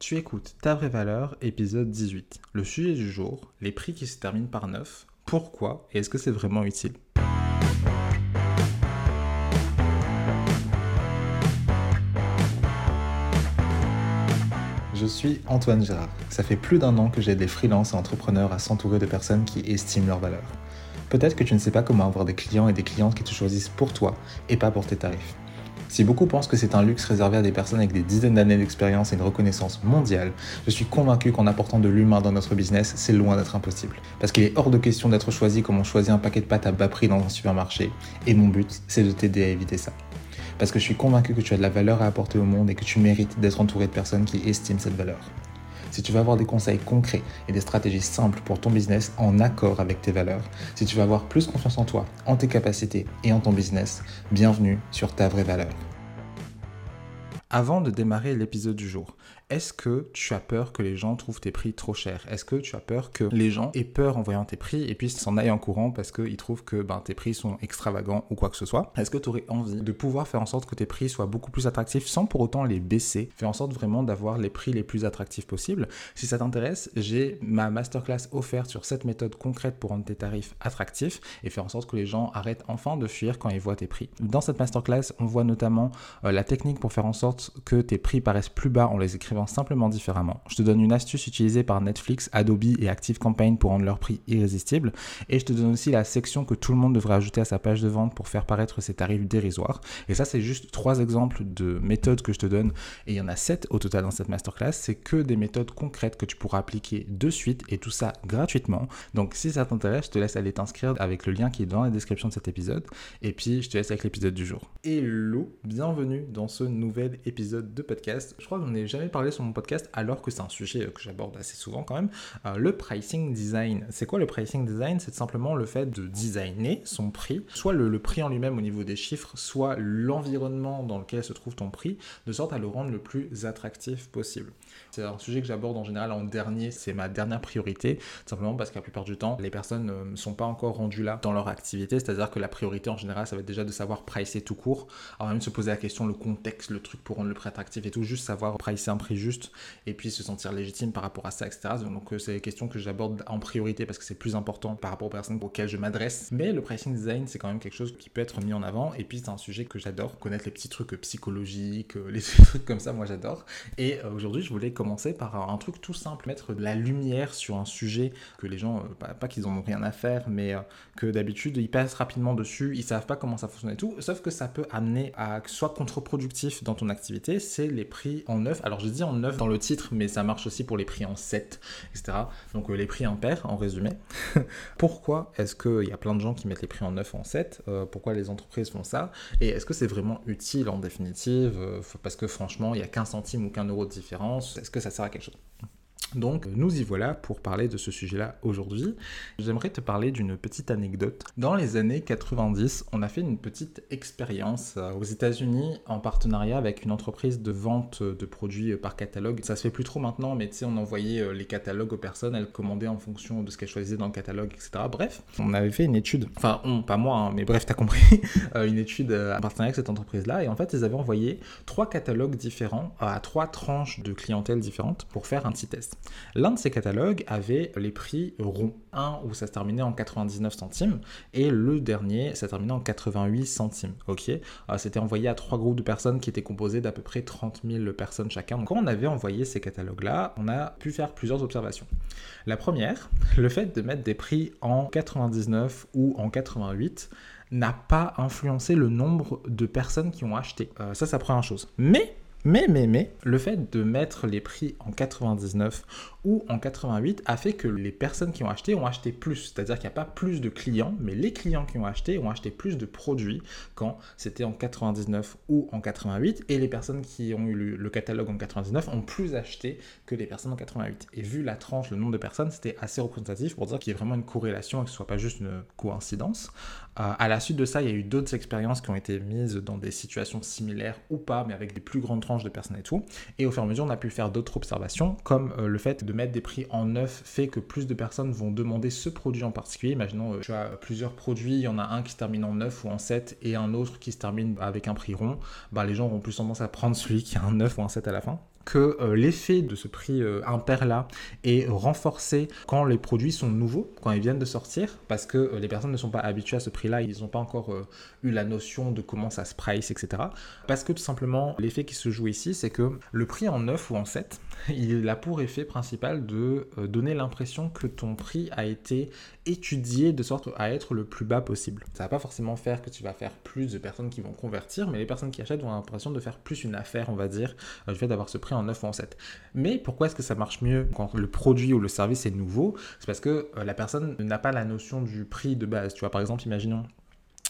Tu écoutes Ta vraie valeur, épisode 18. Le sujet du jour, les prix qui se terminent par 9. Pourquoi et est-ce que c'est vraiment utile? Je suis Antoine Girard. Ça fait plus d'un an que j'aide des freelances et entrepreneurs à s'entourer de personnes qui estiment leur valeur. Peut-être que tu ne sais pas comment avoir des clients et des clientes qui te choisissent pour toi et pas pour tes tarifs. Si beaucoup pensent que c'est un luxe réservé à des personnes avec des dizaines d'années d'expérience et une reconnaissance mondiale, je suis convaincu qu'en apportant de l'humain dans notre business, c'est loin d'être impossible. Parce qu'il est hors de question d'être choisi comme on choisit un paquet de pâtes à bas prix dans un supermarché. Et mon but, c'est de t'aider à éviter ça. Parce que je suis convaincu que tu as de la valeur à apporter au monde et que tu mérites d'être entouré de personnes qui estiment cette valeur. Si tu veux avoir des conseils concrets et des stratégies simples pour ton business en accord avec tes valeurs, si tu veux avoir plus confiance en toi, en tes capacités et en ton business, bienvenue sur ta vraie valeur. Avant de démarrer l'épisode du jour, est-ce que tu as peur que les gens trouvent tes prix trop chers? Est-ce que tu as peur que les gens aient peur en voyant tes prix et puis s'en aillent en courant parce qu'ils trouvent que ben, tes prix sont extravagants ou quoi que ce soit? Est-ce que tu aurais envie de pouvoir faire en sorte que tes prix soient beaucoup plus attractifs sans pour autant les baisser? Faire en sorte vraiment d'avoir les prix les plus attractifs possibles. Si ça t'intéresse, j'ai ma masterclass offerte sur cette méthode concrète pour rendre tes tarifs attractifs et faire en sorte que les gens arrêtent enfin de fuir quand ils voient tes prix. Dans cette masterclass, on voit notamment euh, la technique pour faire en sorte que tes prix paraissent plus bas en les simplement différemment. Je te donne une astuce utilisée par Netflix, Adobe et ActiveCampaign pour rendre leur prix irrésistible. Et je te donne aussi la section que tout le monde devrait ajouter à sa page de vente pour faire paraître ses tarifs dérisoires. Et ça, c'est juste trois exemples de méthodes que je te donne. Et il y en a sept au total dans cette masterclass. C'est que des méthodes concrètes que tu pourras appliquer de suite et tout ça gratuitement. Donc si ça t'intéresse, je te laisse aller t'inscrire avec le lien qui est dans la description de cet épisode. Et puis, je te laisse avec l'épisode du jour. Hello, bienvenue dans ce nouvel épisode de podcast. Je crois je n'ai jamais parlé sur mon podcast alors que c'est un sujet que j'aborde assez souvent quand même. Euh, le pricing design. C'est quoi le pricing design? C'est simplement le fait de designer son prix, soit le, prix en lui-même au niveau des chiffres, soit l'environnement dans lequel se trouve ton prix, de sorte à le rendre le plus attractif possible. C'est un sujet que j'aborde en général en dernier, c'est ma dernière priorité, simplement parce que la plupart du temps, les personnes ne sont pas encore rendues là dans leur activité, c'est-à-dire que la priorité en général, ça va être déjà de savoir pricer tout court, avant même se poser la question, le contexte, le truc pour rendre le prix attractif et tout, juste savoir pricer un prix juste et puis se sentir légitime par rapport à ça, etc. Donc euh, c'est des questions que j'aborde en priorité parce que c'est plus important par rapport aux personnes auxquelles je m'adresse. Mais le pricing design, c'est quand même quelque chose qui peut être mis en avant. Et puis c'est un sujet que j'adore, connaître les petits trucs psychologiques, euh, les trucs comme ça, moi j'adore. Et euh, aujourd'hui, je voulais commencer par un truc tout simple, mettre de la lumière sur un sujet que les gens, pas, qu'ils en ont rien à faire, mais que d'habitude ils passent rapidement dessus, ils savent pas comment ça fonctionne et tout. Sauf que ça peut amener à soit contre-productif dans ton activité, c'est les prix en neuf. Alors je dis en neuf dans le titre, mais ça marche aussi pour les prix en 7, etc. Donc euh, les prix impairs, en résumé. pourquoi est-ce qu'il y a plein de gens qui mettent les prix en 9 en 7 euh, Pourquoi les entreprises font ça? Et est-ce que c'est vraiment utile en définitive? Euh, Parce que franchement, il y a qu'un centime ou qu'un euro de différence. Est-ce que ça sert à quelque chose? Donc nous y voilà pour parler de ce sujet-là aujourd'hui. J'aimerais te parler d'une petite anecdote. Dans les années 90, on a fait une petite expérience euh, aux États-Unis en partenariat avec une entreprise de vente de produits par catalogue. Ça se fait plus trop maintenant, mais tu sais, on envoyait euh, les catalogues aux personnes, elles commandaient en fonction de ce qu'elles choisissaient dans le catalogue, etc. Bref, on avait fait une étude, enfin pas moi, hein, mais bref, t'as compris, euh, une étude en partenariat avec cette entreprise-là, et en fait, ils avaient envoyé trois catalogues différents à trois tranches de clientèle différentes pour faire un petit test. L'un de ces catalogues avait les prix ronds. Un où ça se terminait en 99 centimes et le dernier, ça terminait en 88 centimes. Ok euh, C'était envoyé à trois groupes de personnes qui étaient composés d'à peu près 30 000 personnes chacun. Quand on avait envoyé ces catalogues-là, on a pu faire plusieurs observations. La première, le fait de mettre des prix en 99 ou en 88 n'a pas influencé le nombre de personnes qui ont acheté. Euh, ça, c'est la première chose. Mais mais, mais, mais, le fait de mettre les prix en 99 ou en 88 a fait que les personnes qui ont acheté ont acheté plus. C'est-à-dire qu'il n'y a pas plus de clients, mais les clients qui ont acheté ont acheté plus de produits quand c'était en 99 ou en 88. Et les personnes qui ont eu le catalogue en 99 ont plus acheté que les personnes en 88. Et vu la tranche, le nombre de personnes, c'était assez représentatif pour dire qu'il y a vraiment une corrélation et que ce soit pas juste une coïncidence. Euh, à la suite de ça, il y a eu d'autres expériences qui ont été mises dans des situations similaires ou pas, mais avec des plus grandes de personnes et tout. Et au fur et à mesure, on a pu faire d'autres observations, comme euh, le fait de mettre des prix en neuf fait que plus de personnes vont demander ce produit en particulier. Imaginons, euh, tu as plusieurs produits, il y en a un qui se termine en 9 ou en 7 et un autre qui se termine avec un prix rond. Bah, les gens auront plus tendance à prendre celui qui a un 9 ou un 7 à la fin. Que euh, l'effet de ce prix euh, impair là est renforcé quand les produits sont nouveaux, quand ils viennent de sortir, parce que euh, les personnes ne sont pas habituées à ce prix-là, ils n'ont pas encore eu la notion de comment ça se price, etc. Parce que tout simplement, l'effet qui se joue ici, c'est que le prix en 9 ou en 7, il a pour effet principal de donner l'impression que ton prix a été étudié de sorte à être le plus bas possible. Ça va pas forcément faire que tu vas faire plus de personnes qui vont convertir, mais les personnes qui achètent vont avoir l'impression de faire plus une affaire, on va dire, du fait d'avoir ce prix en 9 ou en 7. Mais pourquoi est-ce que ça marche mieux quand le produit ou le service est nouveau? C'est parce que euh, la personne n'a pas la notion du prix de base. Tu vois, par exemple, imaginons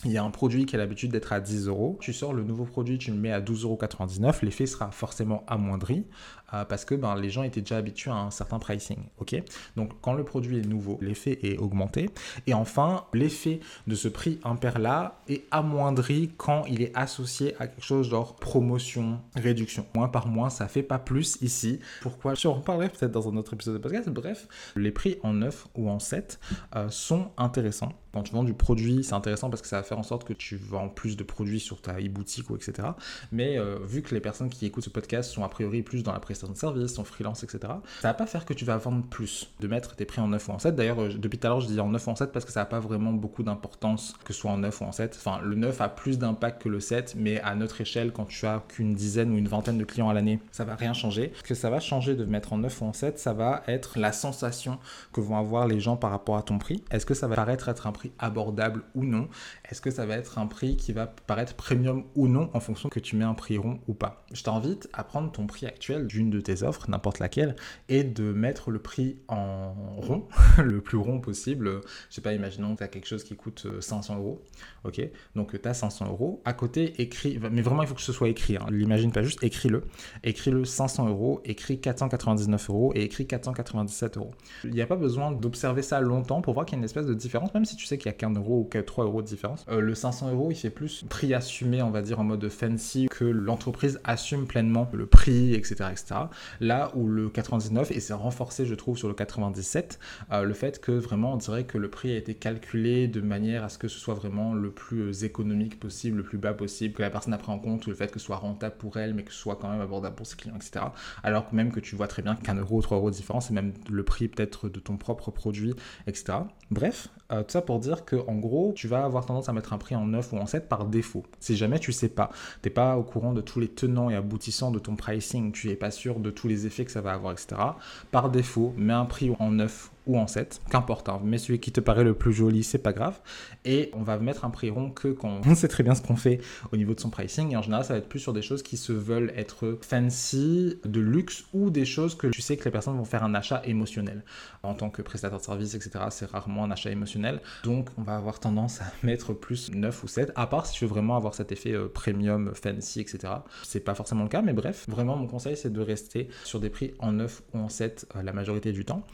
il y a un produit qui a l'habitude d'être à 10 euros. Tu sors le nouveau produit, tu le mets à 12,99 euros. L'effet sera forcément amoindri euh, parce que ben, les gens étaient déjà habitués à un certain pricing. ok? Donc quand le produit est nouveau, l'effet est augmenté. Et enfin, l'effet de ce prix impair-là est amoindri quand il est associé à quelque chose genre promotion, réduction. Moins par moins, ça fait pas plus ici. Pourquoi? Je reparlerai peut-être dans un autre épisode de podcast. Bref, les prix en 9 ou en 7 euh, sont intéressants. Quand tu vends du produit, c'est intéressant parce que ça faire en sorte que tu vends plus de produits sur ta e-boutique ou etc. Mais euh, vu que les personnes qui écoutent ce podcast sont a priori plus dans la prestation de service, sont freelance, etc., ça va pas faire que tu vas vendre plus, de mettre tes prix en 9 ou en 7. D'ailleurs, euh, depuis tout à l'heure, je dis en 9 ou en 7 parce que ça n'a pas vraiment beaucoup d'importance que ce soit en 9 ou en 7. Enfin, le 9 a plus d'impact que le 7, mais à notre échelle, quand tu as qu'une dizaine ou une vingtaine de clients à l'année, ça va rien changer. Ce que ça va changer de mettre en 9 ou en 7, ça va être la sensation que vont avoir les gens par rapport à ton prix. Est-ce que ça va paraître être un prix abordable ou non? Que ça va être un prix qui va paraître premium ou non en fonction que tu mets un prix rond ou pas Je t'invite à prendre ton prix actuel d'une de tes offres, n'importe laquelle, et de mettre le prix en rond, le plus rond possible. Je sais pas, imaginons que tu as quelque chose qui coûte 500 euh, euros. Ok? Donc tu as 500 euros. À côté, écrit, mais vraiment il faut que ce soit écrit. Hein. L'imagine pas juste, écris-le. Écris-le 500 euros, écris 499 euros et écris 497 euros. Il n'y a pas besoin d'observer ça longtemps pour voir qu'il y a une espèce de différence, même si tu sais qu'il y a qu'un euro ou 3 euros de différence. Euh, le 500 euros, il fait plus prix assumé, on va dire, en mode fancy, que l'entreprise assume pleinement le prix, etc., etc. Là où le 99, et c'est renforcé, je trouve, sur le 97, euh, le fait que vraiment, on dirait que le prix a été calculé de manière à ce que ce soit vraiment le plus économique possible, le plus bas possible, que la personne a pris en compte le fait que ce soit rentable pour elle, mais que ce soit quand même abordable pour ses clients, etc. Alors que même que tu vois très bien qu'un euro trois euros de différence, c'est même le prix peut-être de ton propre produit, etc. Bref, tout ça pour dire que en gros, tu vas avoir tendance à mettre un prix en 9 ou en 7 par défaut. Si jamais tu sais pas, t'es pas au courant de tous les tenants et aboutissants de ton pricing, tu es pas sûr de tous les effets que ça va avoir, etc. Par défaut, mets un prix en 9 ou en 7, qu'importe, hein. mais celui qui te paraît le plus joli, c'est pas grave. Et on va mettre un prix rond que quand on sait très bien ce qu'on fait au niveau de son pricing. Et en général, ça va être plus sur des choses qui se veulent être fancy, de luxe, ou des choses que tu sais que les personnes vont faire un achat émotionnel. En tant que prestataire de service, etc., c'est rarement un achat émotionnel. Donc, on va avoir tendance à mettre plus 9 ou 7, à part si tu veux vraiment avoir cet effet euh, premium, fancy, etc. C'est pas forcément le cas, mais bref, vraiment, mon conseil, c'est de rester sur des prix en 9 ou en 7 euh, la majorité du temps.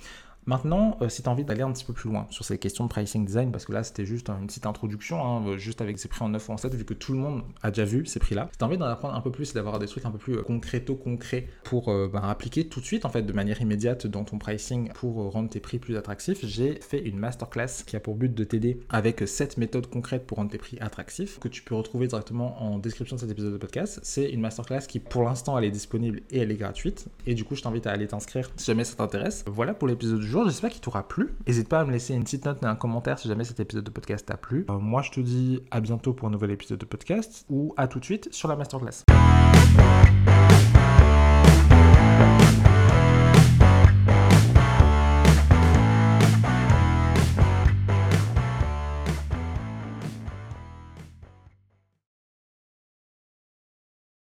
Maintenant, euh, si tu as envie d'aller un petit peu plus loin sur ces questions de pricing design, parce que là c'était juste une petite introduction, hein, euh, juste avec ces prix en 9 ou en 7, vu que tout le monde a déjà vu ces prix-là. Si tu as envie d'en apprendre un peu plus et d'avoir des trucs un peu plus euh, concréto concrets pour bah, appliquer tout de suite, en fait, de manière immédiate dans ton pricing pour rendre tes prix plus attractifs, j'ai fait une masterclass qui a pour but de t'aider avec 7 méthodes concrètes pour rendre tes prix attractifs, que tu peux retrouver directement en description de cet épisode de podcast. C'est une masterclass qui pour l'instant elle est disponible et elle est gratuite. Et du coup, je t'invite à aller t'inscrire si jamais ça t'intéresse. Voilà pour l'épisode du J'espère qu'il t'aura plu N'hésite pas à me laisser une petite note et un commentaire si jamais cet épisode de podcast t'a plu. Euh, moi, je te dis à bientôt pour un nouvel épisode de podcast ou à tout de suite sur la masterclass.